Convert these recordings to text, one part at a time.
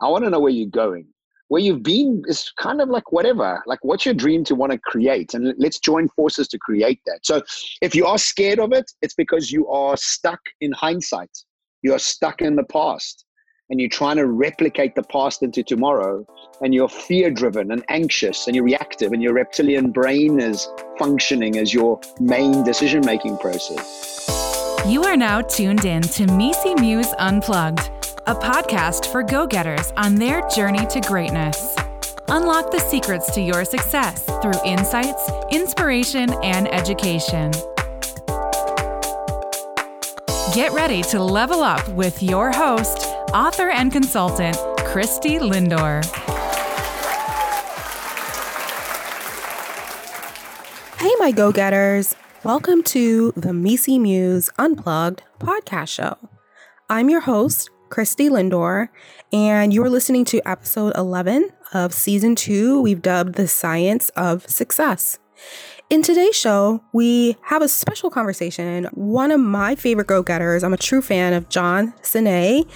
I want to know where you're going. Where you've been is kind of like whatever. Like, what's your dream to want to create? And let's join forces to create that. So, if you are scared of it, it's because you are stuck in hindsight. You are stuck in the past and you're trying to replicate the past into tomorrow and you're fear driven and anxious and you're reactive and your reptilian brain is functioning as your main decision making process. You are now tuned in to MECE Muse Unplugged, a podcast for go getters on their journey to greatness. Unlock the secrets to your success through insights, inspiration, and education. Get ready to level up with your host, author and consultant, Christy Lindor. Hey, my go getters. Welcome to the MECE Muse Unplugged podcast show. I'm your host, Christy Lindor, and you're listening to episode 11 of season two. We've dubbed The Science of Success. In today's show, we have a special conversation. One of my favorite go getters, I'm a true fan of John Sanei,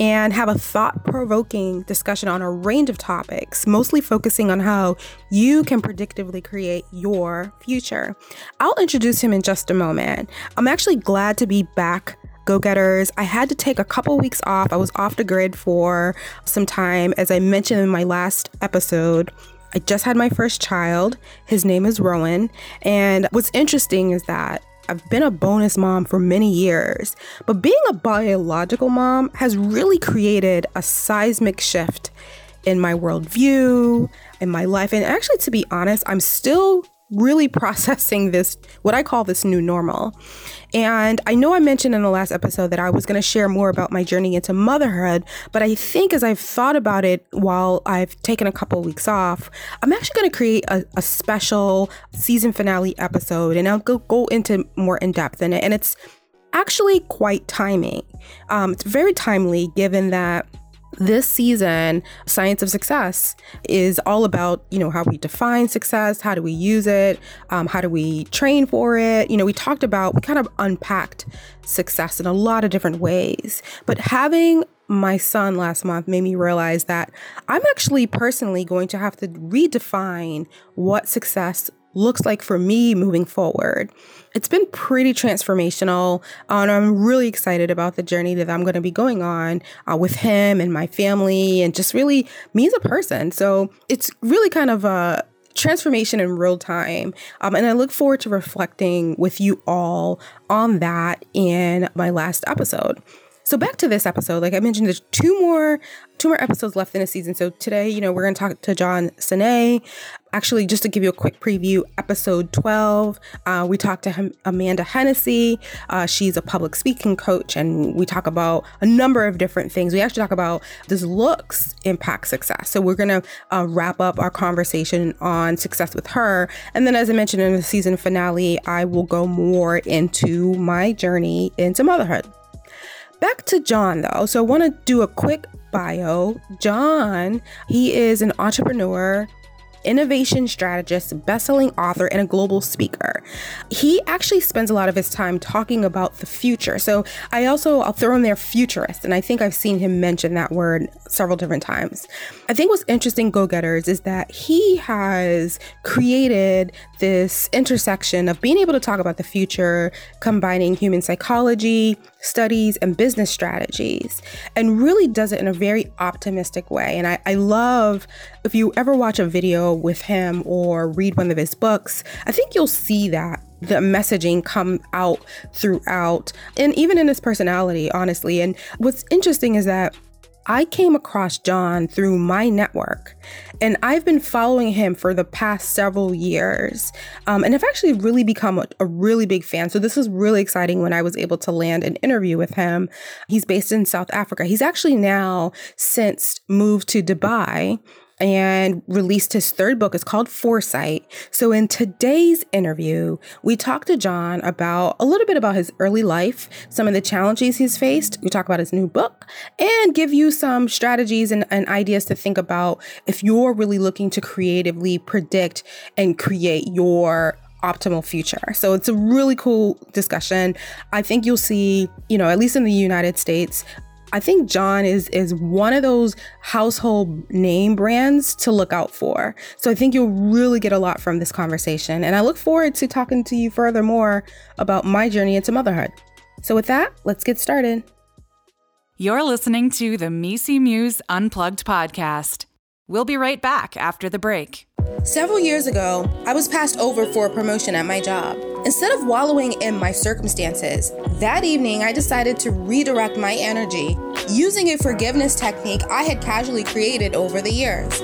and have a thought provoking discussion on a range of topics, mostly focusing on how you can predictively create your future. I'll introduce him in just a moment. I'm actually glad to be back go getters. I had to take a couple weeks off. I was off the grid for some time, as I mentioned in my last episode. I just had my first child. His name is Rowan. And what's interesting is that I've been a bonus mom for many years, but being a biological mom has really created a seismic shift in my worldview, in my life. And actually, to be honest, I'm still really processing this, what I call this new normal. And I know I mentioned in the last episode that I was going to share more about my journey into motherhood, but I think as I've thought about it while I've taken a couple of weeks off, I'm actually going to create a, a, special season finale episode and I'll go, go into more in depth in it. And it's actually quite timing. Um, it's very timely given that this season science of success is all about you know how we define success how do we use it um, how do we train for it? You know we talked about we kind of unpacked success in a lot of different ways. But having my son last month made me realize that i'm actually personally going to have to redefine what success looks like for me moving forward. It's been pretty transformational, and I'm really excited about the journey that I'm going to be going on uh, with him and my family, and just really me as a person. So it's really kind of a transformation in real time. Um, and I look forward to reflecting with you all on that in my last episode. So back to this episode, like I mentioned, there's two more two more episodes left in the season. So today, you know, we're going to talk to John Sanei. Actually, just to give you a quick preview, episode 12, uh, we talked to him, Amanda Hennessy. Uh, she's a public speaking coach, and we talk about a number of different things. We actually talk about does looks impact success. So we're going to uh, wrap up our conversation on success with her. And then, as I mentioned in the season finale, I will go more into my journey into motherhood. Back to John though. So I want to do a quick bio. John, he is an entrepreneur, innovation strategist, best-selling author, and a global speaker. He actually spends a lot of his time talking about the future. So I also I'll throw in there futurist, and I think I've seen him mention that word several different times. I think what's interesting, go-getters, is that he has created this intersection of being able to talk about the future, combining human psychology, studies, and business strategies, and really does it in a very optimistic way. And I, I love if you ever watch a video with him or read one of his books, I think you'll see that the messaging come out throughout and even in his personality honestly and what's interesting is that I came across John through my network, and I've been following him for the past several years. Um, and I've actually really become a, a, really big fan. So, this was really exciting when I was able to land an interview with him. He's based in South Africa. He's actually now since moved to Dubai and released his third book. It's called Foresight. So, in today's interview, we talk to John about a little bit about his early life, some of the challenges he's faced. We talk about his new book and give you some strategies and, and ideas to think about if you're really looking to creatively predict and create your optimal future. So it's a really cool discussion. I think you'll see, you know, at least in the United States, I think John is is one of those household name brands to look out for. So I think you'll really get a lot from this conversation. And I look forward to talking to you furthermore about my journey into motherhood. So with that, let's get started. You're listening to the MECE Muse Unplugged podcast. We'll be right back after the break. Several years ago, I was passed over for a promotion at my job. Instead of wallowing in my circumstances, that evening I decided to redirect my energy using a forgiveness technique I had casually created over the years.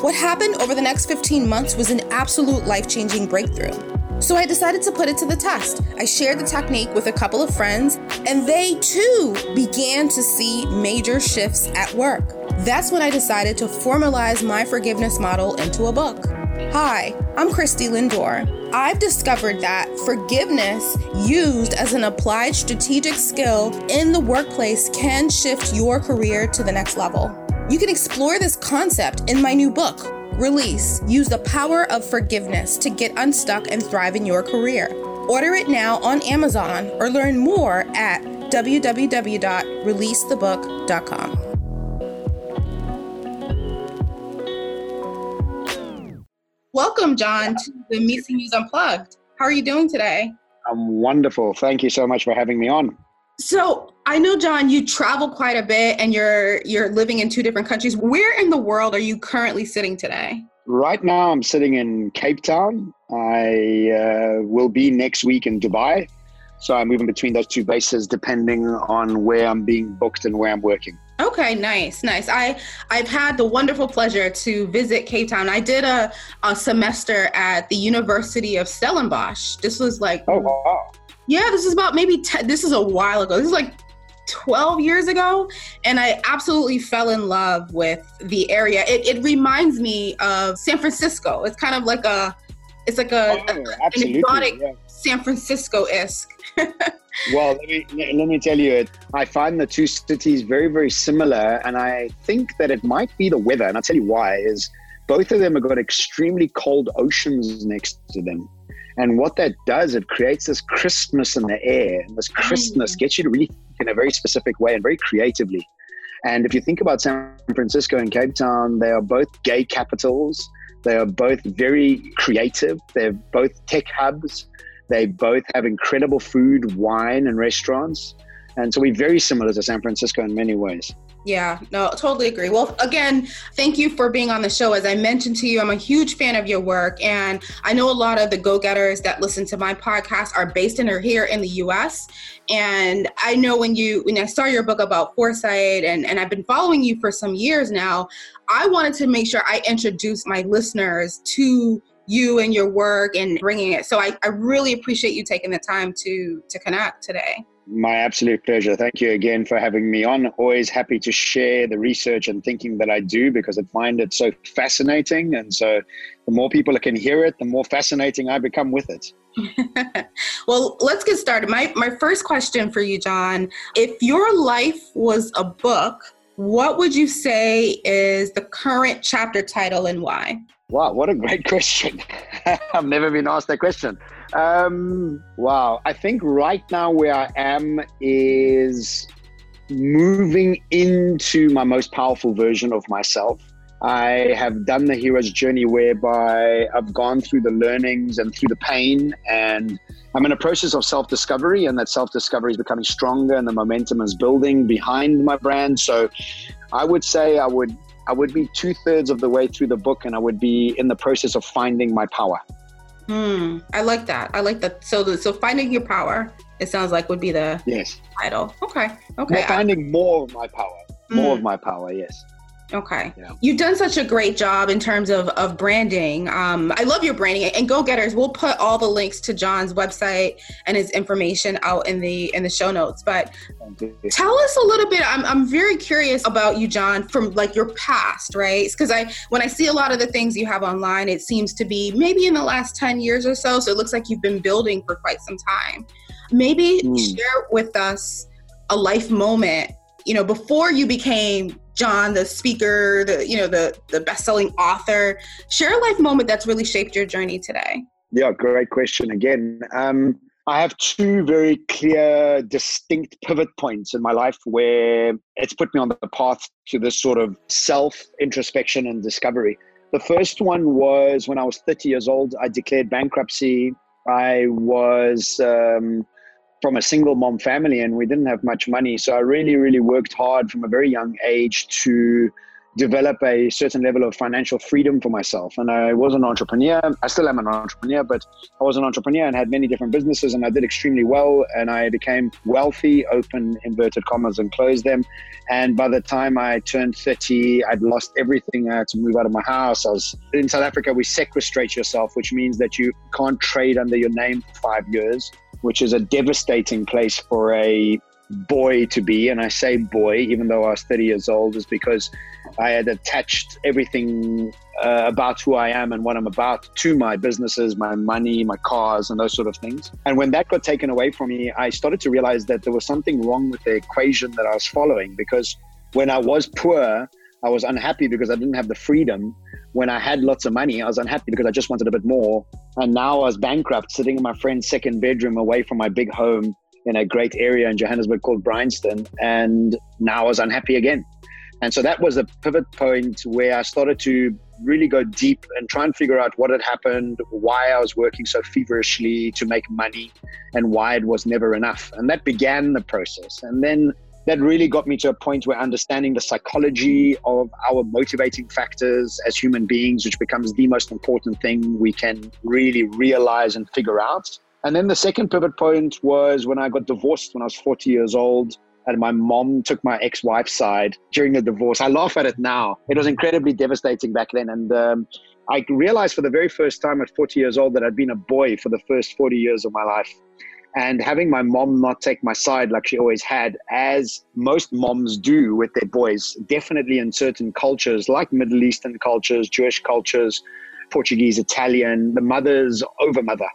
What happened over the next 15 months was an absolute life changing breakthrough. So I decided to put it to the test. I shared the technique with a couple of friends, and they too began to see major shifts at work. That's when I decided to formalize my forgiveness model into a book. Hi, I'm Christy Lindor. I've discovered that forgiveness used as an applied strategic skill in the workplace can shift your career to the next level. You can explore this concept in my new book, Release Use the Power of Forgiveness to Get Unstuck and Thrive in Your Career. Order it now on Amazon or learn more at www.releasethebook.com. Welcome, John, to the MECE Muse Unplugged. How are you doing today? I'm wonderful. Thank you so much for having me on. So I know, John, you travel quite a bit, and you're you're living in two different countries. Where in the world are you currently sitting today? Right now, I'm sitting in Cape Town. I uh, will be next week in Dubai. So I'm moving between those two bases depending on where I'm being booked and where I'm working. Okay, nice, nice. I I've had the wonderful pleasure to visit Cape Town. I did a, a semester at the University of Stellenbosch. This was like oh wow yeah, this is about maybe, ten, this is a while ago. This is like 12 years ago. And I absolutely fell in love with the area. It, it reminds me of San Francisco. It's kind of like a, it's like a, oh, a an exotic yeah. San Francisco-esque. well, let me, let me tell you, I find the two cities very, very similar. And I think that it might be the weather. And I'll tell you why is both of them have got extremely cold oceans next to them. And what that does, it creates this crispness in the air. And this crispness mm. gets you to really think in a very specific way and very creatively. And if you think about San Francisco and Cape Town, they are both gay capitals. They are both very creative. They're both tech hubs. They both have incredible food, wine, and restaurants. And so we're very similar to San Francisco in many ways. Yeah, no, totally agree. Well, again, thank you for being on the show. As I mentioned to you, I'm a huge fan of your work. And I know a lot of the go getters that listen to my podcast are based in or here in the US. And I know when you, when I saw your book about foresight and, and I've been following you for some years now, I wanted to make sure I introduce my listeners to you and your work and bringing it. So I, I really appreciate you taking the time to, to connect today. My absolute pleasure. Thank you again for having me on. Always happy to share the research and thinking that I do because I find it so fascinating. And so the more people can hear it, the more fascinating I become with it. well, let's get started. My, my first question for you, John if your life was a book, what would you say is the current chapter title and why? Wow, what a great question. I've never been asked that question. Um, wow. I think right now where I am is moving into my most powerful version of myself. I have done the hero's journey whereby I've gone through the learnings and through the pain, and I'm in a process of self discovery, and that self discovery is becoming stronger, and the momentum is building behind my brand. So I would say I would. I would be two thirds of the way through the book, and I would be in the process of finding my power. Hmm. I like that. I like that. So, the, so finding your power. It sounds like would be the yes title. Okay. Okay. finding more of my power. More mm. of my power. Yes. Okay. Yeah. You've done such a great job in terms of, of branding. Um, I love your branding and go getters. We'll put all the links to John's website and his information out in the in the show notes. But tell us a little bit. I'm, I'm very curious about you, John, from like your past, right? Because I when I see a lot of the things you have online, it seems to be maybe in the last 10 years or so. So it looks like you've been building for quite some time. Maybe mm. share with us a life moment, you know, before you became John, the speaker, the you know the the best-selling author. Share a life moment that's really shaped your journey today. Yeah, great question again. Um, I have two very clear, distinct pivot points in my life where it's put me on the path to this sort of self introspection and discovery. The first one was when I was 30 years old, I declared bankruptcy. I was um, from a single mom family and we didn't have much money. So I really, really worked hard from a very young age to develop a certain level of financial freedom for myself. And I was an entrepreneur. I still am an entrepreneur, but I was an entrepreneur and had many different businesses and I did extremely well. And I became wealthy, open inverted commas and closed them. And by the time I turned 30, I'd lost everything. I had to move out of my house. I was in South Africa, we sequestrate yourself, which means that you can't trade under your name for five years, which is a devastating place for a boy to be. And I say boy, even though I was 30 years old, is because I had attached everything uh, about who I am and what I'm about to my businesses, my money, my cars, and those sort of things. And when that got taken away from me, I started to realize that there was something wrong with the equation that I was following because when I was poor, I was unhappy because I didn't have the freedom. When I had lots of money, I was unhappy because I just wanted a bit more. And now I was bankrupt, sitting in my friend's second bedroom away from my big home in a great area in Johannesburg called Bryanston. And now I was unhappy again. And so that was a pivot point where I started to really go deep and try and figure out what had happened, why I was working so feverishly to make money, and why it was never enough. And that began the process. And then that really got me to a point where understanding the psychology of our motivating factors as human beings, which becomes the most important thing we can really realize and figure out. And then the second pivot point was when I got divorced when I was 40 years old and my mom took my ex-wife's side during the divorce. I laugh at it now. It was incredibly devastating back then. And um, I realized for the very first time at 40 years old that I'd been a boy for the first 40 years of my life. And having my mom not take my side like she always had, as most moms do with their boys, definitely in certain cultures like Middle Eastern cultures, Jewish cultures, Portuguese, Italian, the mother's over mother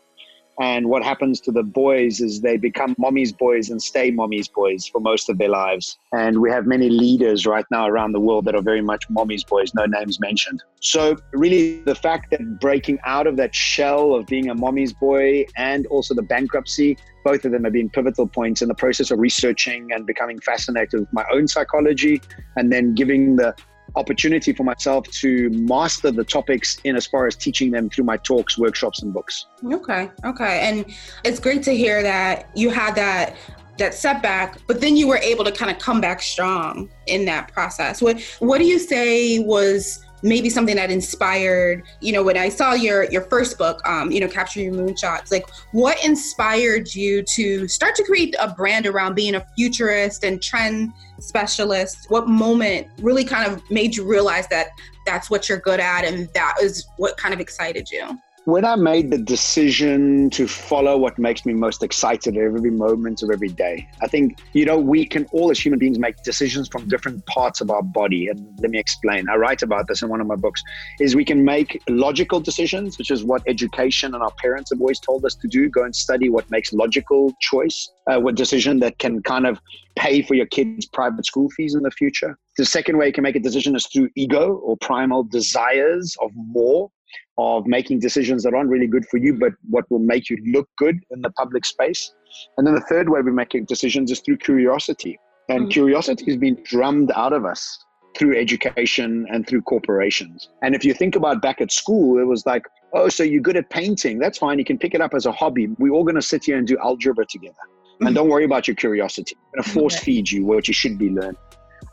and what happens to the boys is they become mommy's boys and stay mommy's boys for most of their lives. And we have many leaders right now around the world that are very much mommy's boys, no names mentioned. So, really, the fact that breaking out of that shell of being a mommy's boy and also the bankruptcy, both of them have been pivotal points in the process of researching and becoming fascinated with my own psychology and then giving the opportunity for myself to master the topics in as far as teaching them through my talks, workshops, and books. Okay, okay, and it's great to hear that you had that that setback, but then you were able to kind of come back strong in that process. What what do you say was maybe something that inspired you know when i saw your your first book um, you know capture your moonshots like what inspired you to start to create a brand around being a futurist and trend specialist? What moment really kind of made you realize that that's what you're good at and that is what kind of excited you when I made the decision to follow what makes me most excited every moment of every day, I think, you know, we can all as human beings make decisions from different parts of our body. And let me explain. I write about this in one of my books, is we can make logical decisions, which is what education and our parents have always told us to do. Go and study what makes logical choice, uh, what decision that can kind of pay for your kids' private school fees in the future. The second way you can make a decision is through ego or primal desires of more of making decisions that aren't really good for you, but what will make you look good in the public space. And then the third way we make decisions is through curiosity. And mm-hmm. curiosity has been drummed out of us through education and through corporations. And if you think about back at school, it was like, oh, so you're good at painting. That's fine. You can pick it up as a hobby. We're all going to sit here and do algebra together. And mm-hmm. don't worry about your curiosity. I'm going to force feed you what you should be learning.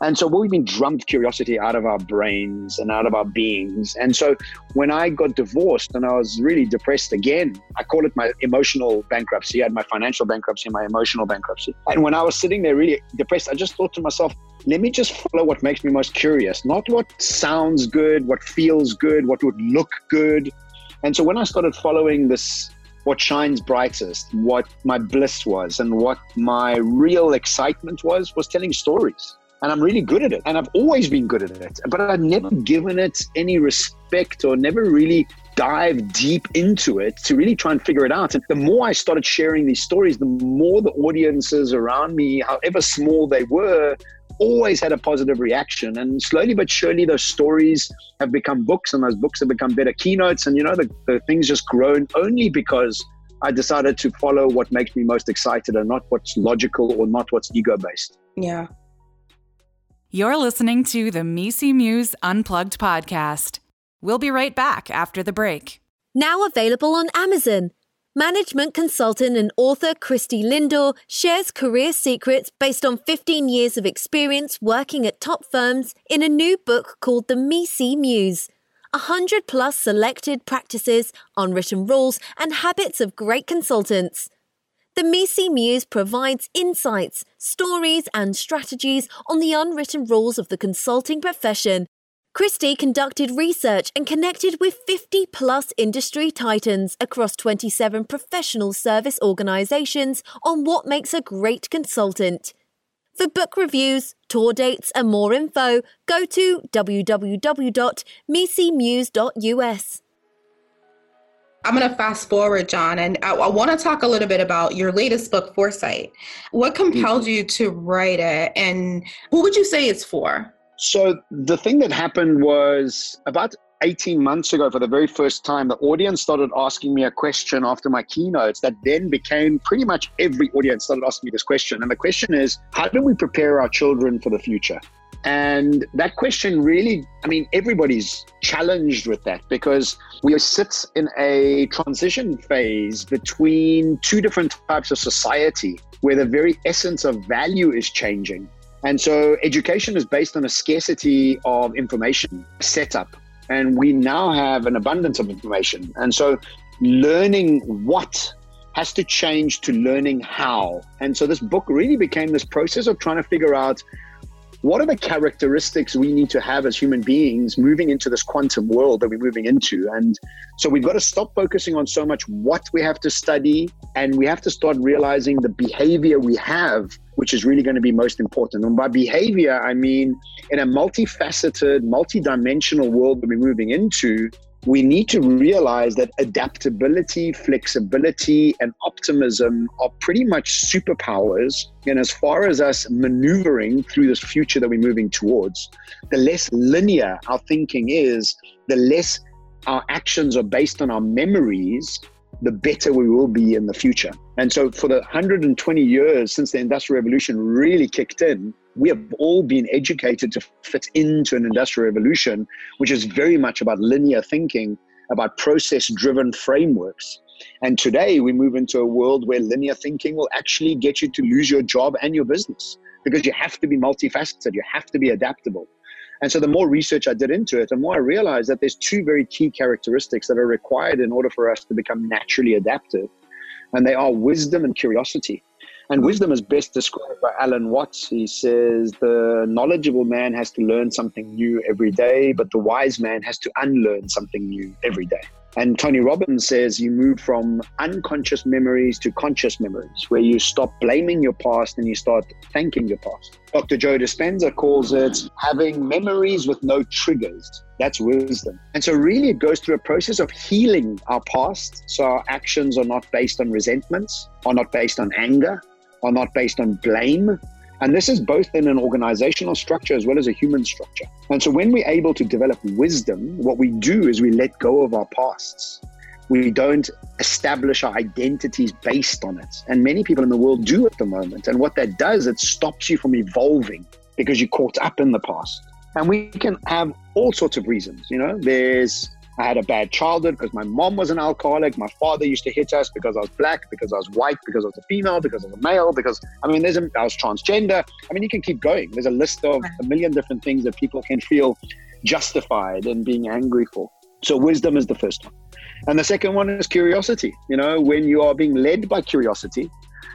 And so we've been drummed curiosity out of our brains and out of our beings. And so when I got divorced and I was really depressed again, I call it my emotional bankruptcy. I had my financial bankruptcy my emotional bankruptcy. And when I was sitting there really depressed, I just thought to myself, let me just follow what makes me most curious, not what sounds good, what feels good, what would look good. And so when I started following this what shines brightest, what my bliss was, and what my real excitement was, was telling stories and I'm really good at it. And I've always been good at it, but I've never mm-hmm. given it any respect or never really dive deep into it to really try and figure it out. And the more I started sharing these stories, the more the audiences around me, however small they were, always had a positive reaction. And slowly but surely, those stories have become books, and those books have become better keynotes. And you know, the, the thing's just grown only because I decided to follow what makes me most excited and not what's logical or not what's ego based. Yeah. You're listening to the MECE Muse Unplugged podcast. We'll be right back after the break. Now available on Amazon. Management consultant and author Christy Lindor shares career secrets based on 15 years of experience working at top firms in a new book called The MECE Muse. 100 plus selected practices, unwritten rules, and habits of great consultants. The MECE Muse provides insights, stories, and strategies on the unwritten rules of the consulting profession. Christie conducted research and connected with 50 plus industry titans across 27 professional service organizations on what makes a great consultant. For book reviews, tour dates, and more info, go to www.misimuse.us. I'm going to fast forward, John, and I, I want to talk a little bit about your latest book, Foresight. What compelled mm-hmm. you to write it, and who would you say it's for? So, the thing that happened was about 18 months ago, for the very first time, the audience started asking me a question after my keynotes that then became pretty much every audience started asking me this question. And the question is how do we prepare our children for the future? And that question really, I mean, everybody's challenged with that because we sit in a transition phase between two different types of society where the very essence of value is changing. And so education is based on a scarcity of information setup. And we now have an abundance of information. And so learning what has to change to learning how. And so this book really became this process of trying to figure out what are the characteristics we need to have as human beings moving into this quantum world that we're moving into? And so we've got to stop focusing on so much what we have to study and we have to start realizing the behavior we have, which is really going to be most important. And by behavior, I mean in a multifaceted, multidimensional world that we're moving into, we need to realize that adaptability, flexibility, and optimism are pretty much superpowers. And as far as us maneuvering through this future that we're moving towards, the less linear our thinking is, the less our actions are based on our memories, the better we will be in the future. And so, for the 120 years since the Industrial Revolution really kicked in, we have all been educated to fit into an industrial revolution, which is very much about linear thinking, about process driven frameworks. And today we move into a world where linear thinking will actually get you to lose your job and your business because you have to be multifaceted, you have to be adaptable. And so the more research I did into it, the more I realized that there's two very key characteristics that are required in order for us to become naturally adaptive. And they are wisdom and curiosity. And wisdom is best described by Alan Watts. He says the knowledgeable man has to learn something new every day, but the wise man has to unlearn something new every day. And Tony Robbins says you move from unconscious memories to conscious memories, where you stop blaming your past and you start thanking your past. Dr. Joe Dispenza calls it having memories with no triggers. That's wisdom. And so, really, it goes through a process of healing our past. So, our actions are not based on resentments, are not based on anger, are not based on blame. And this is both in an organizational structure as well as a human structure. And so when we're able to develop wisdom, what we do is we let go of our pasts. We don't establish our identities based on it. And many people in the world do at the moment. And what that does, it stops you from evolving because you're caught up in the past. And we can have all sorts of reasons. You know, there's I had a bad childhood because my mom was an alcoholic. My father used to hit us because I was black, because I was white, because I was a female, because I was a male, because I mean, there's a, I was transgender. I mean, you can keep going. There's a list of a million different things that people can feel justified in being angry for. So wisdom is the first one. And the second one is curiosity. You know, when you are being led by curiosity,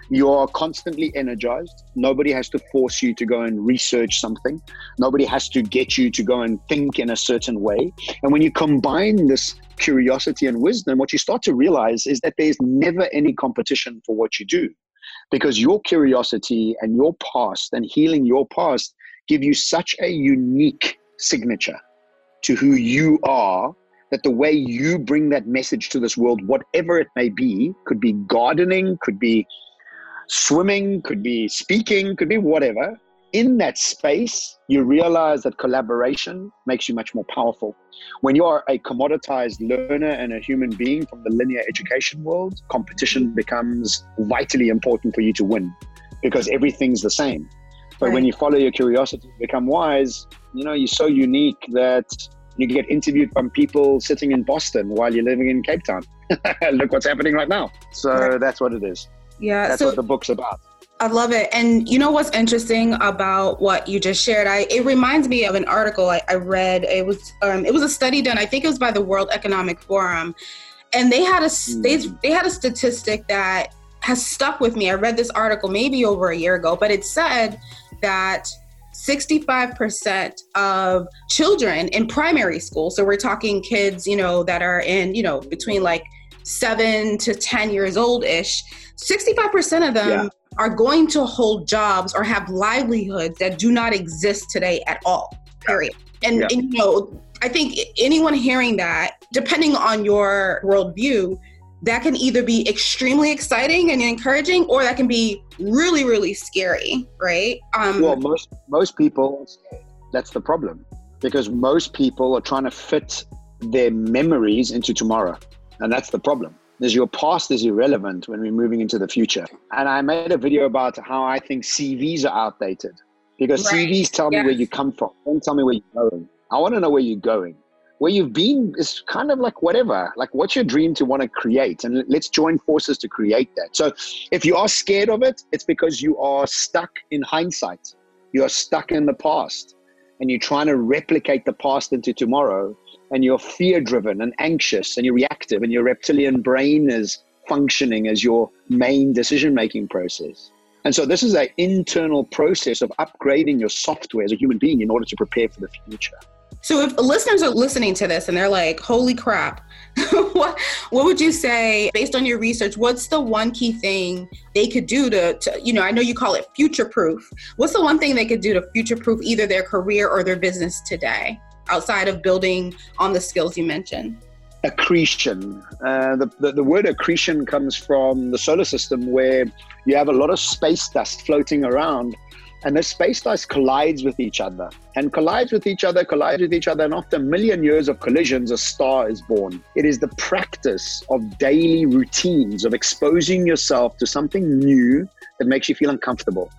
you are constantly energized. Nobody has to force you to go and research something. Nobody has to get you to go and think in a certain way. And when you combine this curiosity and wisdom, what you start to realize is that there's never any competition for what you do because your curiosity and your past and healing your past give you such a unique signature to who you are that the way you bring that message to this world, whatever it may be, could be gardening, could be swimming, could be speaking, could be whatever. in that space, you realize that collaboration makes you much more powerful. When you are a commoditized learner and a human being from the linear education world, competition becomes vitally important for you to win because everything's the same. But right. when you follow your curiosity, become wise, you know, you're so unique that you get interviewed from people sitting in Boston while you're living in Cape Town. Look what's happening right now. So right. that's what it is. Yeah. That's so- what the book's about. I love it. And you know what's interesting about what you just shared? I it reminds me of an article I, I read. It was um, it was a study done. I think it was by the World Economic Forum, and they had a they, hmm. they had a statistic that has stuck with me. I read this article maybe over a year ago, but it said that 65% of children in primary school, so we're talking kids, you know, that are in, you know, between like 7 to 10 years old ish, 65% of them yeah are going to hold jobs or have livelihoods that do not exist today at all, period. And, yeah. and you know, I think anyone hearing that, depending on your worldview, that can either be extremely exciting and encouraging or that can be really really scary right um, well most most people that's the problem because most people are trying to fit their memories into tomorrow and that's the problem is your past is irrelevant when we're moving into the future. And I made a video about how I think CVs are outdated because right. CVs tell yes. me where you come from. Don't tell me where you're going. I want to know where you're going. Where you've been is kind of like whatever. Like, what's your dream to want to create? And let's join forces to create that. So, if you are scared of it, it's because you are stuck in hindsight. You are stuck in the past and you're trying to replicate the past into tomorrow and you're fear driven and anxious and you're reactive and your reptilian brain is functioning as your main decision making process. And so this is an internal process of upgrading your software as a human being in order to prepare for the future. So if listeners are listening to this and they're like, holy crap, what what would you say based on your research, what's the one key thing they could do to, to you know, I know you call it future proof. What's the one thing they could do to future proof either their career or their business today? outside of building on the skills you mentioned? Accretion. Uh, the, the, the word accretion comes from the solar system where you have a lot of space dust floating around and the space dust collides with each other and collides with each other, collides with each other. And after a million years of collisions, a star is born. It is the practice of daily routines of exposing yourself to something new that makes you feel uncomfortable.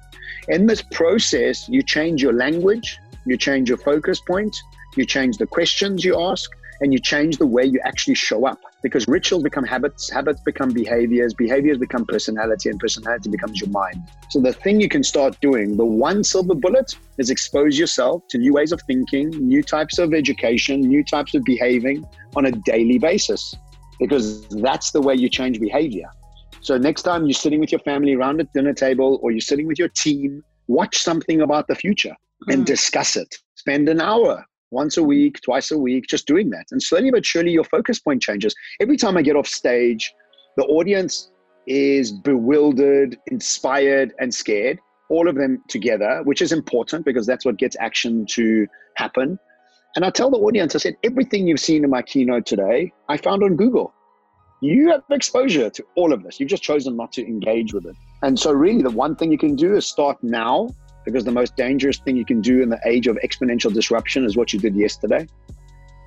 In this process, you change your language, you change your focus point, you change the questions you ask, and you change the way you actually show up because rituals become habits, habits become behaviors, behaviors become personality, and personality becomes your mind. So, the thing you can start doing, the one silver bullet, is expose yourself to new ways of thinking, new types of education, new types of behaving on a daily basis because that's the way you change behavior. So, next time you're sitting with your family around a dinner table or you're sitting with your team, watch something about the future and mm. discuss it. Spend an hour once a mm-hmm. week, twice a week, just doing that. And slowly but surely, your focus point changes. Every time I get off stage, the audience is bewildered, inspired, and scared, all of them together, which is important because that's what gets action to happen. And I tell the audience, I said, everything you've seen in my keynote today, I found on Google. You have exposure to all of this. You've just chosen not to engage with it. And so, really, the one thing you can do is start now because the most dangerous thing you can do in the age of exponential disruption is what you did yesterday.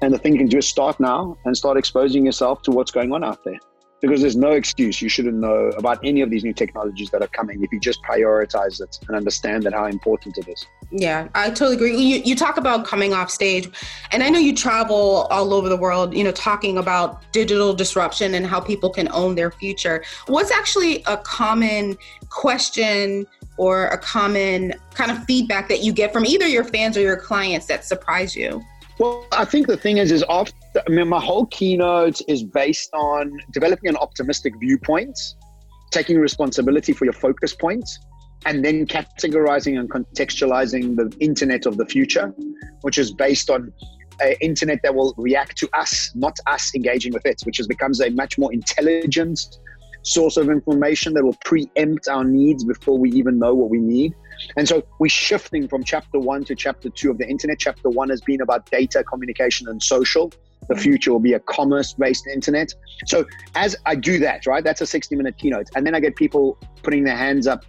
And the thing you can do is start now and start exposing yourself to what's going on out there. Because there's no excuse you shouldn't know about any of these new technologies that are coming if you just prioritize it and understand that how important it is. Yeah, I totally agree. You, you talk about coming off stage, and I know you travel all over the world, you know, talking about digital disruption and how people can own their future. What's actually a common question or a common kind of feedback that you get from either your fans or your clients that surprise you? Well, I think the thing is, is after I mean, my whole keynote is based on developing an optimistic viewpoint, taking responsibility for your focus points, and then categorizing and contextualizing the internet of the future, which is based on an internet that will react to us, not us engaging with it, which has becomes a much more intelligent source of information that will preempt our needs before we even know what we need. And so we're shifting from chapter one to chapter two of the internet. Chapter one has been about data, communication, and social. The mm-hmm. future will be a commerce based internet. So as I do that, right, that's a 60 minute keynote. And then I get people putting their hands up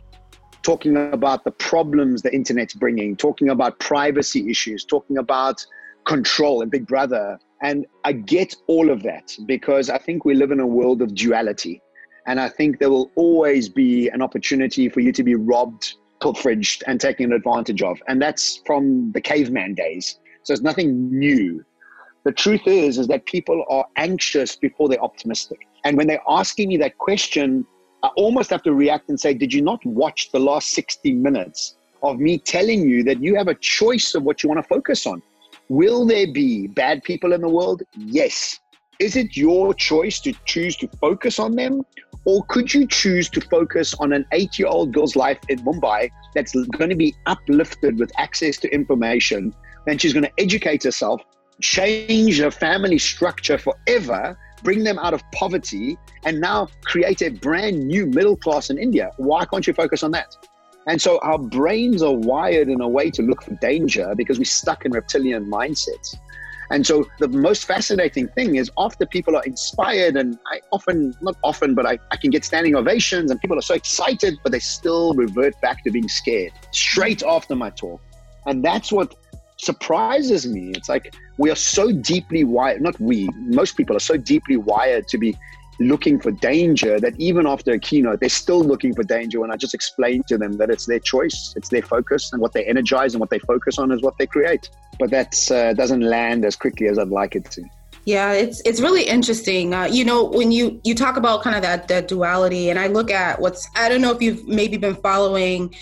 talking about the problems the internet's bringing, talking about privacy issues, talking about control and Big Brother. And I get all of that because I think we live in a world of duality. And I think there will always be an opportunity for you to be robbed, pilfered, and taken advantage of. And that's from the caveman days. So it's nothing new. The truth is, is that people are anxious before they're optimistic. And when they're asking me that question, I almost have to react and say, Did you not watch the last 60 minutes of me telling you that you have a choice of what you want to focus on? Will there be bad people in the world? Yes. Is it your choice to choose to focus on them? Or could you choose to focus on an eight year old girl's life in Mumbai that's going to be uplifted with access to information and she's going to educate herself, change her family structure forever bring them out of poverty, and now create a brand new middle class in India. Why can't you focus on that? And so our brains are wired in a way to look for danger because we're stuck in reptilian mindsets. And so the most fascinating thing is after people are inspired, and I often, not often, but I, I can get standing ovations and people are so excited, but they still revert back to being scared straight after my talk. And that's what surprises me. It's like we are so deeply wired, not we, most people are so deeply wired to be looking for danger that even after a keynote, they're still looking for danger when I just explain to them that it's their choice, it's their focus, and what they energize and what they focus on is what they create. But that uh, doesn't land as quickly as I'd like it to. Yeah, it's it's really interesting. Uh, you know, when you you talk about kind of that that duality, and I look at what's I don't know if you've maybe been following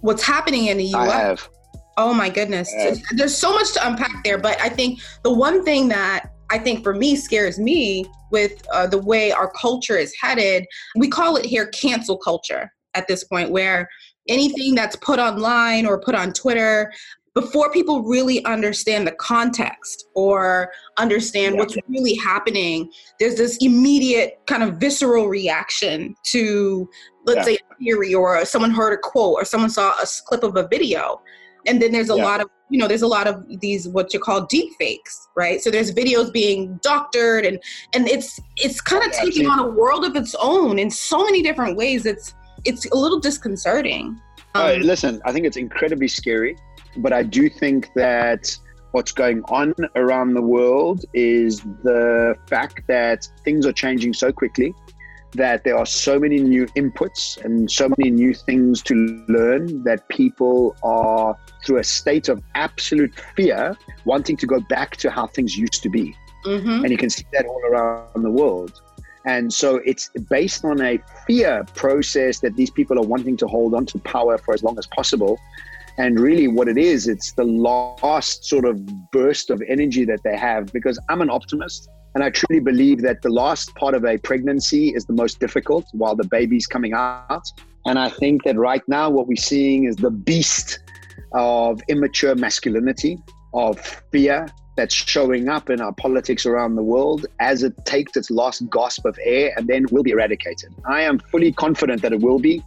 what's happening in the U.S. I have. Oh my goodness. There's so much to unpack there, but I think the one thing that I think for me scares me with uh, the way our culture is headed, we call it here cancel culture at this point, where anything that's put online or put on Twitter, before people really understand the context or understand yeah. what's really happening, there's this immediate kind of visceral reaction to, let's yeah. say, a theory or someone heard a quote or someone saw a clip of a video and then there's a yeah. lot of you know there's a lot of these what you call deep fakes right? So there's videos being doctored and and it's it's kind of yeah, taking on a world of its own in so many different ways. It's it's a little disconcerting. Um, listen i think it's incredibly scary but i do think that what's going on around the world is the fact that things are changing so quickly that there are so many new inputs and so many new things to learn that people are, through a state of absolute fear, wanting to go back to how things used to be. Mm-hmm. And you can see that all around the world. And so it's based on a fear process that these people are wanting to hold on to power for as long as possible. And really, what it is, it's the last sort of burst of energy that they have because I'm an optimist. And I truly believe that the last part of a pregnancy is the most difficult while the baby's coming out. And I think that right now, what we're seeing is the beast of immature masculinity, of fear that's showing up in our politics around the world as it takes its last gasp of air and then will be eradicated. I am fully confident that it will be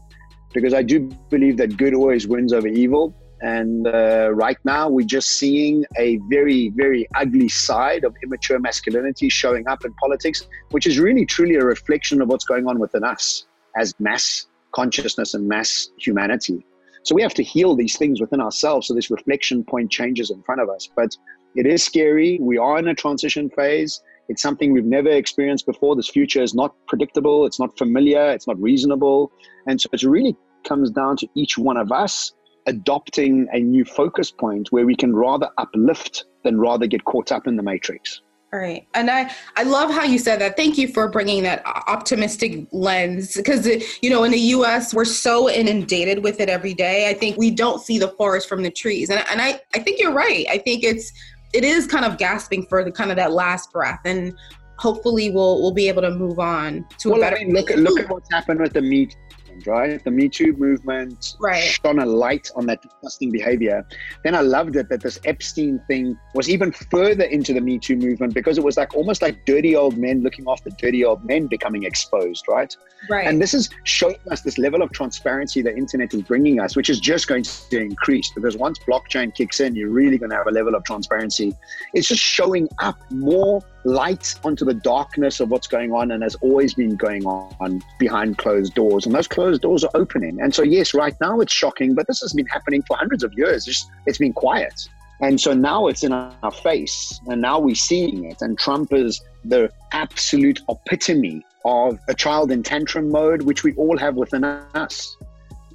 because I do believe that good always wins over evil. And uh, right now, we're just seeing a very, very ugly side of immature masculinity showing up in politics, which is really, truly a reflection of what's going on within us as mass consciousness and mass humanity. So we have to heal these things within ourselves so this reflection point changes in front of us. But it is scary. We are in a transition phase. It's something we've never experienced before. This future is not predictable, it's not familiar, it's not reasonable. And so it really comes down to each one of us adopting a new focus point where we can rather uplift than rather get caught up in the matrix. All right. And I, I love how you said that. Thank you for bringing that optimistic lens because, uh, you know, in the US, we're so inundated with it every day. I think we don't see the forest from the trees. And, and I, I think you're right. I think it's, it is kind of gasping for the kind of that last breath. And hopefully we'll, we'll be able to move on to well, a better I mean, look, look at what's happened with the meat right? The Me Too movement right. shone a light on that disgusting behavior. Then I loved it that this Epstein thing was even further into the Me Too movement because it was like almost like dirty old men looking after dirty old men becoming exposed, right? Right. And this is showing us this level of transparency the internet is bringing us, which is just going to increase because once blockchain kicks in, you're really going to have a level of transparency. It's just showing up more light onto the darkness of what's going on and has always been going on behind closed doors. And those closed doors are opening. And so, yes, right now it's shocking, but this has been happening for hundreds of years. It's, it's been quiet. And so now it's in our face, and now we're seeing it. And Trump is the absolute epitome of a child in tantrum mode, which we all have within us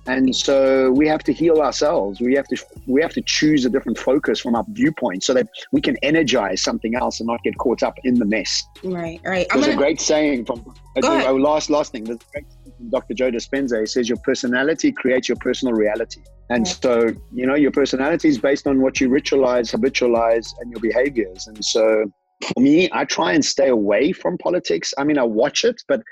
and so we have to heal ourselves. We have to we have to choose a different focus from our viewpoint so that we can energize something else and not get caught up in the mess. Right right. There's gonna... Oh, a great saying from oh, last last thing. There's dr joe dispenza. He says your personality creates your personal reality. And right. so you know your personality is based on what you ritualize habitualize and your behaviors. And so for me i try and stay away from politics. I mean i watch it but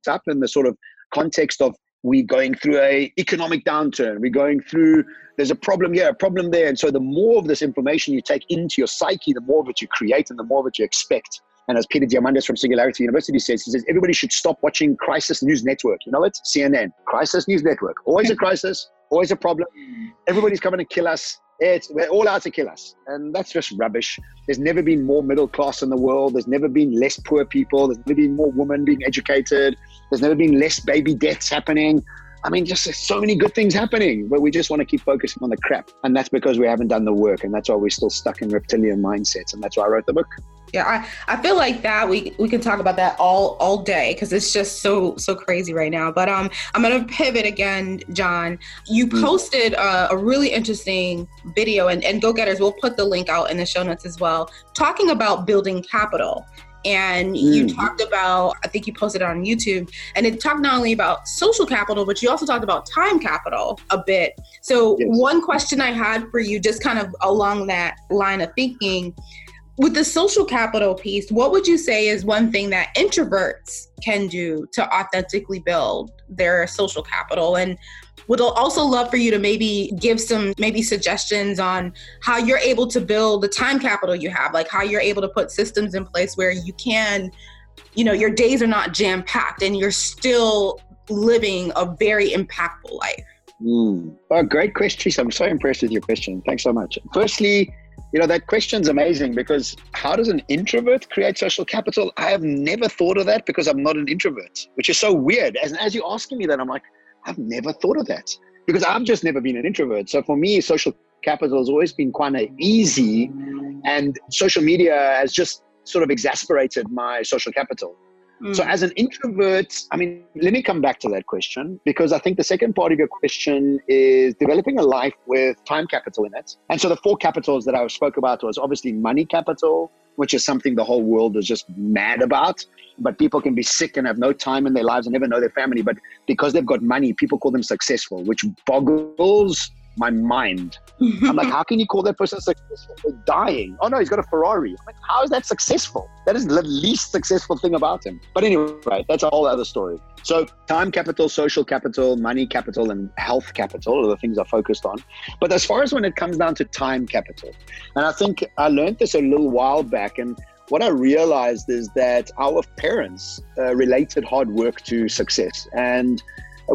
it's up in the sort of context of we're going through a economic downturn. We're going through there's a problem here a problem there. And so the more of this information you take into your psyche the more of it you create and the more of it you expect. And as peter diamandis from singularity university says he says everybody should stop watching crisis news network. You know it? Cnn crisis news network. Always a crisis always a problem. Everybody's coming to kill us it's they're all out to kill us and that's just rubbish there's never been more middle class in the world there's never been less poor people there's never been more women being educated there's never been less baby deaths happening I mean, just so many good things happening, but we just want to keep focusing on the crap. And that's because we haven't done the work. And that's why we're still stuck in reptilian mindsets. And that's why I wrote the book. Yeah, I, I feel like that we we can talk about that all all day because it's just so so crazy right now. But um, I'm gonna pivot again, John. You mm. posted a, a really interesting video, and and go getters. We'll put the link out in the show notes as well, talking about building capital. And mm. you talked about, I think you posted it on YouTube, and it talked not only about social capital, but you also talked about time capital a bit. So, yes. one question I had for you, just kind of along that line of thinking, with the social capital piece, what would you say is one thing that introverts can do to authentically build their social capital? And would also love for you to maybe give some maybe suggestions on how you're able to build the time capital you have, like how you're able to put systems in place where you can, you know, your days are not jam packed and you're still living a very impactful life. Mm. Oh, great question. I'm so impressed with your question. Thanks so much. Firstly, you know, that question's amazing because how does an introvert create social capital? I have never thought of that because I'm not an introvert, which is so weird. As, as you're asking me that, I'm like, I've never thought of that because I've just never been an introvert. So for me, social capital has always been kind of easy, and social media has just sort of exasperated my social capital. Mm. So, as an introvert, I mean, let me come back to that question because I think the second part of your question is developing a life with time capital in it. And so, the four capitals that I spoke about was obviously money capital, which is something the whole world is just mad about. But people can be sick and have no time in their lives and never know their family. But because they've got money, people call them successful, which boggles my mind. I'm like, how can you call that person successful? They're dying. Oh no, he's got a Ferrari. I'm like, how is that successful? That is the least successful thing about him. But anyway, right, that's a whole other story. So time capital, social capital, money capital, and health capital are the things I focused on. But as far as when it comes down to time capital, and I think I learned this a little while back, and what I realized is that our parents uh, related hard work to success. And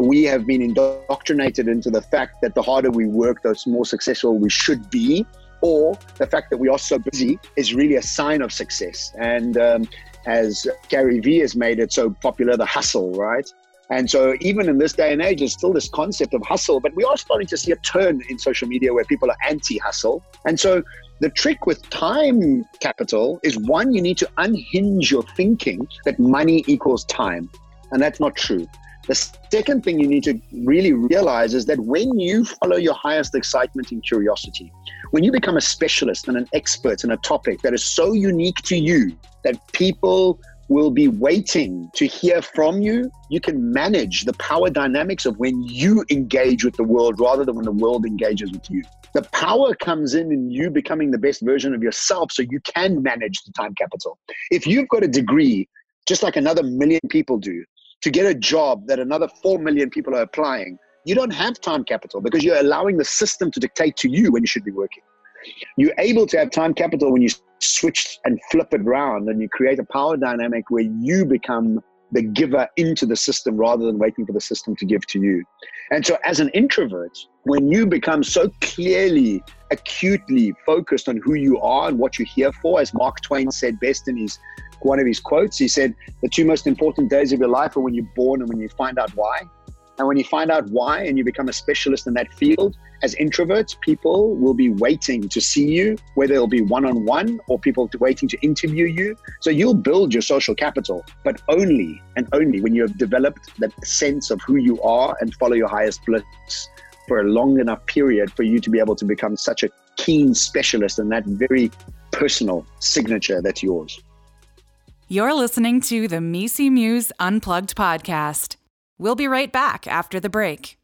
we have been indoctrinated into the fact that the harder we work, the more successful we should be, or the fact that we are so busy is really a sign of success. And um, as Gary Vee has made it so popular, the hustle, right? And so, even in this day and age, there's still this concept of hustle, but we are starting to see a turn in social media where people are anti hustle. And so, the trick with time capital is one, you need to unhinge your thinking that money equals time. And that's not true. The second thing you need to really realize is that when you follow your highest excitement and curiosity, when you become a specialist and an expert in a topic that is so unique to you that people will be waiting to hear from you, you can manage the power dynamics of when you engage with the world rather than when the world engages with you. The power comes in in you becoming the best version of yourself so you can manage the time capital. If you've got a degree, just like another million people do, to get a job that another 4 million people are applying, you don't have time capital because you're allowing the system to dictate to you when you should be working. You're able to have time capital when you switch and flip it around and you create a power dynamic where you become the giver into the system rather than waiting for the system to give to you. And so, as an introvert, when you become so clearly, acutely focused on who you are and what you're here for, as Mark Twain said best in his one of his quotes, he said, The two most important days of your life are when you're born and when you find out why. And when you find out why and you become a specialist in that field, as introverts, people will be waiting to see you, whether it'll be one on one or people waiting to interview you. So you'll build your social capital, but only and only when you have developed that sense of who you are and follow your highest bliss for a long enough period for you to be able to become such a keen specialist in that very personal signature that's yours. You're listening to the MECE Muse Unplugged podcast. We'll be right back after the break.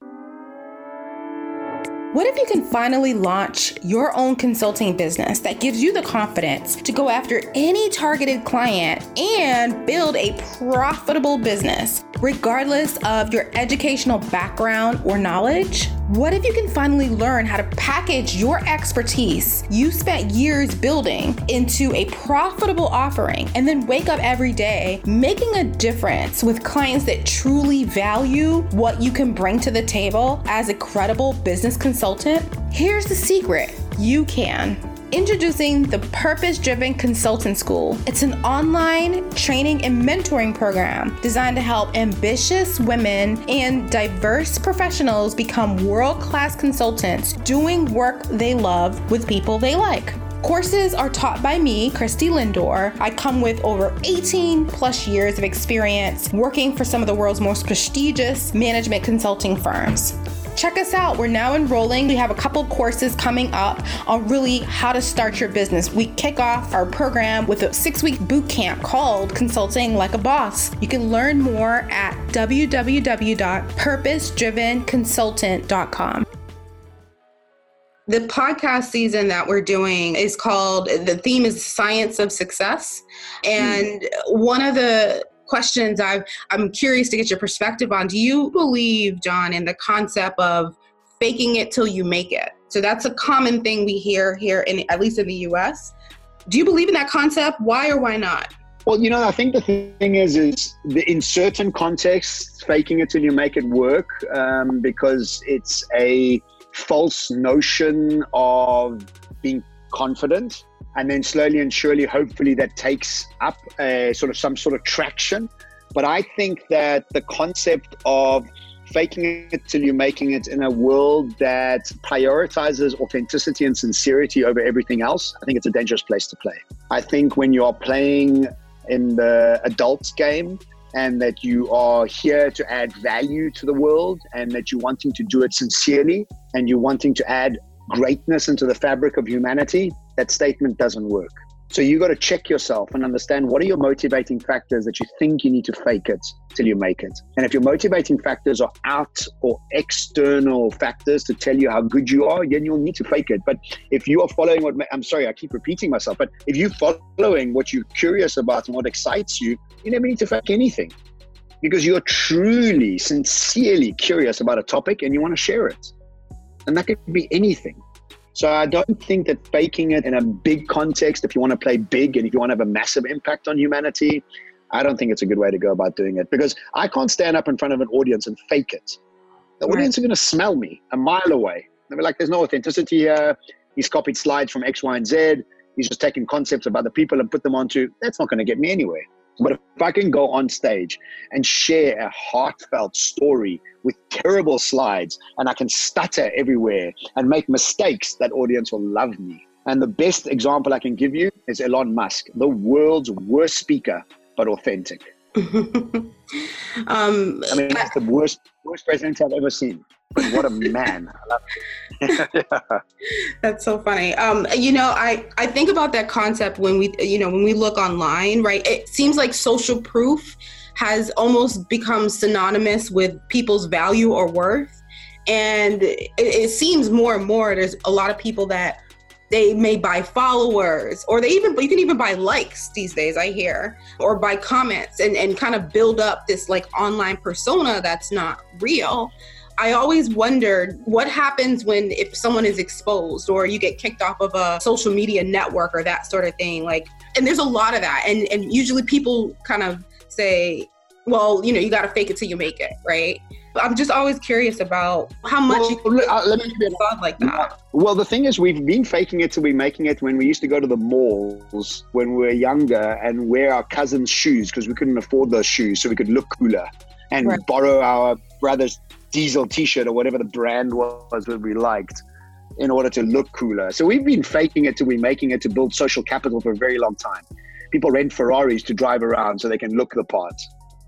What if you can finally launch your own consulting business that gives you the confidence to go after any targeted client and build a profitable business, regardless of your educational background or knowledge? What if you can finally learn how to package your expertise you spent years building into a profitable offering and then wake up every day making a difference with clients that truly value what you can bring to the table as a credible business consultant? Here's the secret you can. Introducing the Purpose Driven Consultant School. It's an online training and mentoring program designed to help ambitious women and diverse professionals become world class consultants doing work they love with people they like. Courses are taught by me, Christy Lindor. I come with over 18 plus years of experience working for some of the world's most prestigious management consulting firms check us out. We're now enrolling. We have a couple courses coming up on really how to start your business. We kick off our program with a six week boot camp called Consulting Like a Boss. You can learn more at www.purposedrivenconsultant.com. The podcast season that we're doing is called, the theme is Science of Success. And hmm. one of the questions I've, I'm curious to get your perspective on. Do you believe, John, in the concept of faking it till you make it? So that's a common thing we hear here, in at least in the U.S. Do you believe in that concept? Why or why not? Well, you know, I think the thing is, is the, in certain contexts, faking it till you make it work um, because it's a false notion of being confident and then slowly and surely, hopefully, that takes up a, sort of some sort of traction. But I think that the concept of faking it till you're making it in a world that prioritizes authenticity and sincerity over everything else, I think it's a dangerous place to play. I think when you are playing in the adult game and that you are here to add value to the world and that you're wanting to do it sincerely and you're wanting to add greatness into the fabric of humanity, that statement doesn't work. So you got to check yourself and understand what are your motivating factors that you think you need to fake it till you make it. And if your motivating factors are out or external factors to tell you how good you are, then you'll need to fake it. But if you are following what I'm sorry, I keep repeating myself, but if you're following what you're curious about and what excites you, you never need to fake anything because you're truly, sincerely curious about a topic and you want to share it. And that could be anything. So I don't think that faking it in a big context, if you want to play big and if you want to have a massive impact on humanity, I don't think it's a good way to go about doing it because I can't stand up in front of an audience and fake it. The right. audience are going to smell me a mile away. They'll be like, there's no authenticity here. He's copied slides from X, Y, and Z. He's just taking concepts of other people and put them onto. That's not going to get me anywhere. But if I can go on stage and share a heartfelt story with terrible slides and I can stutter everywhere and make mistakes, that audience will love me. And the best example I can give you is Elon Musk, the world's worst speaker, but authentic. um, I mean, he's the worst, worst president I've ever seen. But what a man! That's so funny. Um, you know, I I think about that concept when we you know when we look online, right? It seems like social proof has almost become synonymous with people's value or worth, and it, it seems more and more there's a lot of people that they may buy followers or they even you can even buy likes these days i hear or buy comments and, and kind of build up this like online persona that's not real I always wondered what happens when if someone is exposed or you get kicked off of a social media network or that sort of thing. Like, and there's a lot of that. And and usually people kind of say, well, you know, you got to fake it till you make it, right? I'm just always curious about how much well, you uh, let me be like that. Well, the thing is, we've been faking it till we're making it when we used to go to the malls when we were younger and wear our cousins' shoes because we couldn't afford those shoes, so we could look cooler and right. borrow our brother's diesel T-shirt or whatever the brand was that we liked in order to look cooler. So we've been faking it till we're making it to build social capital for a very long time. People rent Ferraris to drive around so they can look the part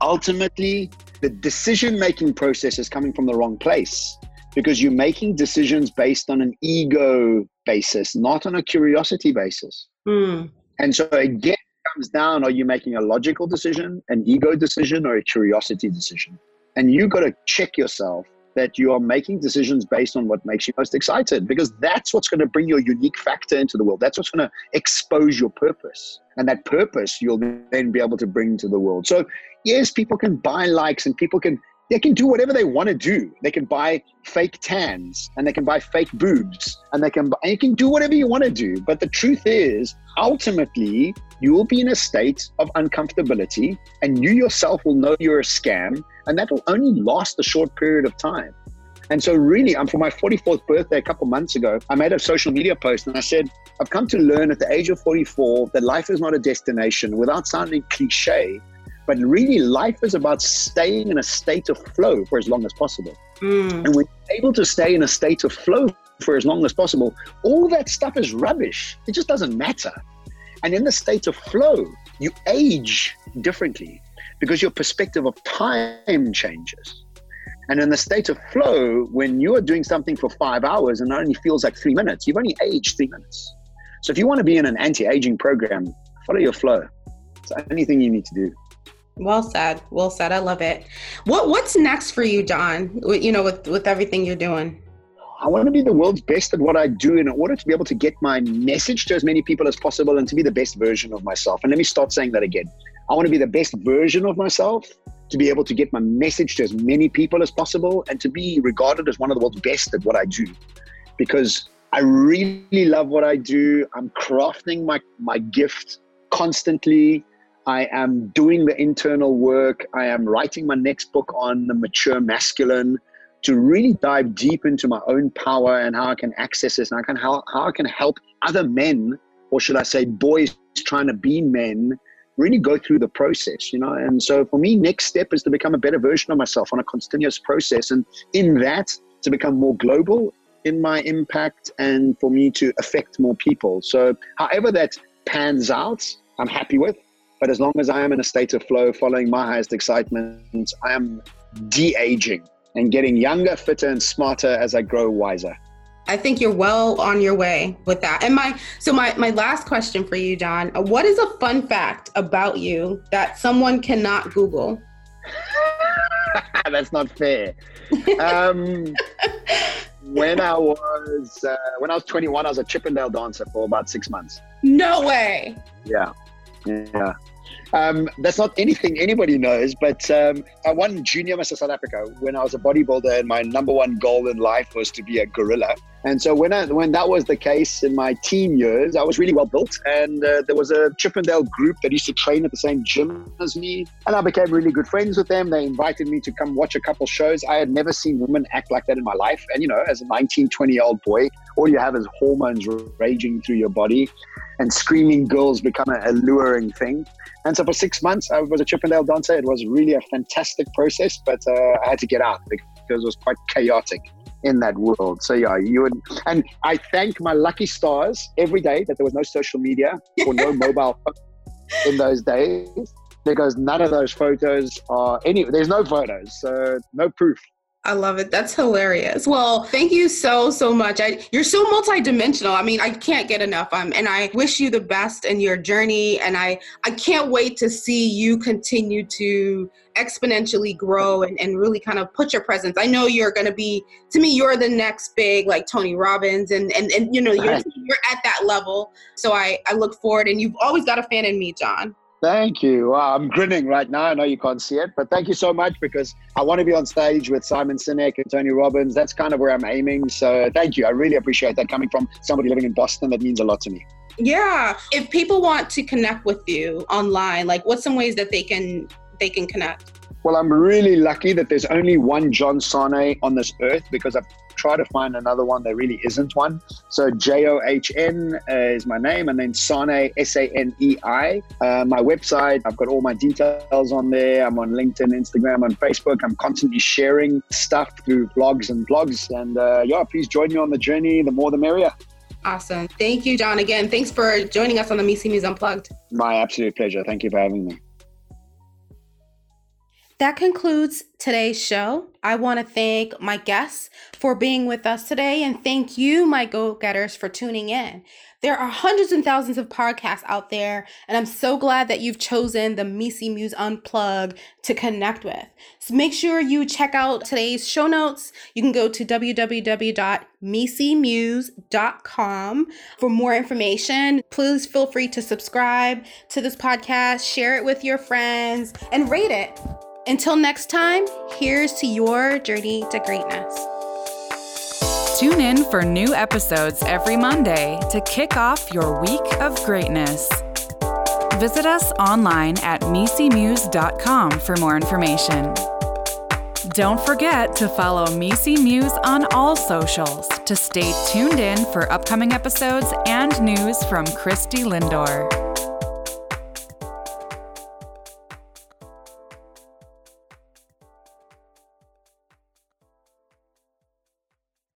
ultimately the decision making process is coming from the wrong place because you're making decisions based on an ego basis, not on a curiosity basis. Mm. And so again, comes down are you making a logical decision, an ego decision, or a curiosity decision? And you got to check yourself that you are making decisions based on what makes you most excited because that's what's going to bring your unique factor into the world. That's what's going to expose your purpose. And that purpose you'll then be able to bring to the world. So, yes, people can buy likes and people can they can do whatever they want to do. They can buy fake tans and they can buy fake boobs and they can and you can do whatever you want to do. But the truth is, ultimately, you will be in a state of uncomfortability and you yourself will know you're a scam and that will only last a short period of time. And so, really, um, for my 44th birthday a couple months ago, I made a social media post and I said, I've come to learn at the age of 44 that life is not a destination without sounding cliche, but really, life is about staying in a state of flow for as long as possible. Mm. And when you're able to stay in a state of flow for as long as possible, all that stuff is rubbish. It just doesn't matter. And in the state of flow, you age differently because your perspective of time changes. And in the state of flow, when you are doing something for five hours and it only feels like three minutes, you've only aged three minutes. So if you want to be in an anti aging program, follow your flow. It's the only thing you need to do. Well said. Well said. I love it. What What's next for you, John? You know, with with everything you're doing. I want to be the world's best at what I do in order to be able to get my message to as many people as possible and to be the best version of myself. And let me start saying that again. I want to be the best version of myself to be able to get my message to as many people as possible and to be regarded as one of the world's best at what I do. Because I really love what I do. I'm crafting my, my gift constantly. I am doing the internal work. I am writing my next book on the mature masculine to really dive deep into my own power and how I can access this and I can how, how I can help other men, or should I say boys trying to be men, really go through the process, you know. And so for me, next step is to become a better version of myself on a continuous process. And in that, to become more global in my impact and for me to affect more people. So however that pans out, I'm happy with. But as long as I am in a state of flow, following my highest excitement, I am de aging and getting younger, fitter, and smarter as I grow wiser. I think you're well on your way with that. And my so my my last question for you, John, what is a fun fact about you that someone cannot Google? That's not fair. Um, when I was uh, when I was 21, I was a Chippendale dancer for about six months. No way. Yeah, yeah. Um, that's not anything anybody knows, but um, I won Junior Mr. South Africa when I was a bodybuilder, and my number one goal in life was to be a gorilla. And so when I, when that was the case in my teen years, I was really well built, and uh, there was a Chippendale group that used to train at the same gym as me, and I became really good friends with them. They invited me to come watch a couple shows. I had never seen women act like that in my life, and you know, as a 19, 20 year old boy, all you have is hormones raging through your body, and screaming girls become an alluring thing. And so for six months, I was a Chippendale dancer. It was really a fantastic process, but uh, I had to get out because it was quite chaotic in that world. So yeah, you would, and I thank my lucky stars every day that there was no social media or no mobile in those days because none of those photos are any. There's no photos, so no proof. I love it. That's hilarious. Well, thank you so so much. I, you're so multidimensional. I mean, I can't get enough. Um, and I wish you the best in your journey. And I I can't wait to see you continue to exponentially grow and, and really kind of put your presence. I know you're going to be. To me, you're the next big like Tony Robbins, and and and you know you're you're at that level. So I I look forward. And you've always got a fan in me, John. Thank you. Wow, I'm grinning right now. I know you can't see it, but thank you so much because I want to be on stage with Simon Sinek and Tony Robbins. That's kind of where I'm aiming. So thank you. I really appreciate that coming from somebody living in Boston. That means a lot to me. Yeah. If people want to connect with you online, like what's some ways that they can they can connect? Well, I'm really lucky that there's only one John Sanei on this earth because I've tried to find another one. There really isn't one. So J O H N is my name, and then Sanei S A N E I. Uh, my website. I've got all my details on there. I'm on LinkedIn, Instagram, on Facebook. I'm constantly sharing stuff through blogs and blogs. And uh, yeah, please join me on the journey. The more, the merrier. Awesome. Thank you, John. Again, thanks for joining us on the MECE Muse Unplugged. My absolute pleasure. Thank you for having me. That concludes today's show. I want to thank my guests for being with us today and thank you, my go getters, for tuning in. There are hundreds and thousands of podcasts out there, and I'm so glad that you've chosen the MECE Muse Unplug to connect with. So make sure you check out today's show notes. You can go to www.mecemuse.com for more information. Please feel free to subscribe to this podcast, share it with your friends, and rate it. Until next time, here's to your journey to greatness. Tune in for new episodes every Monday to kick off your week of greatness. Visit us online at mecemuse.com for more information. Don't forget to follow MECE Muse on all socials to stay tuned in for upcoming episodes and news from Christy Lindor.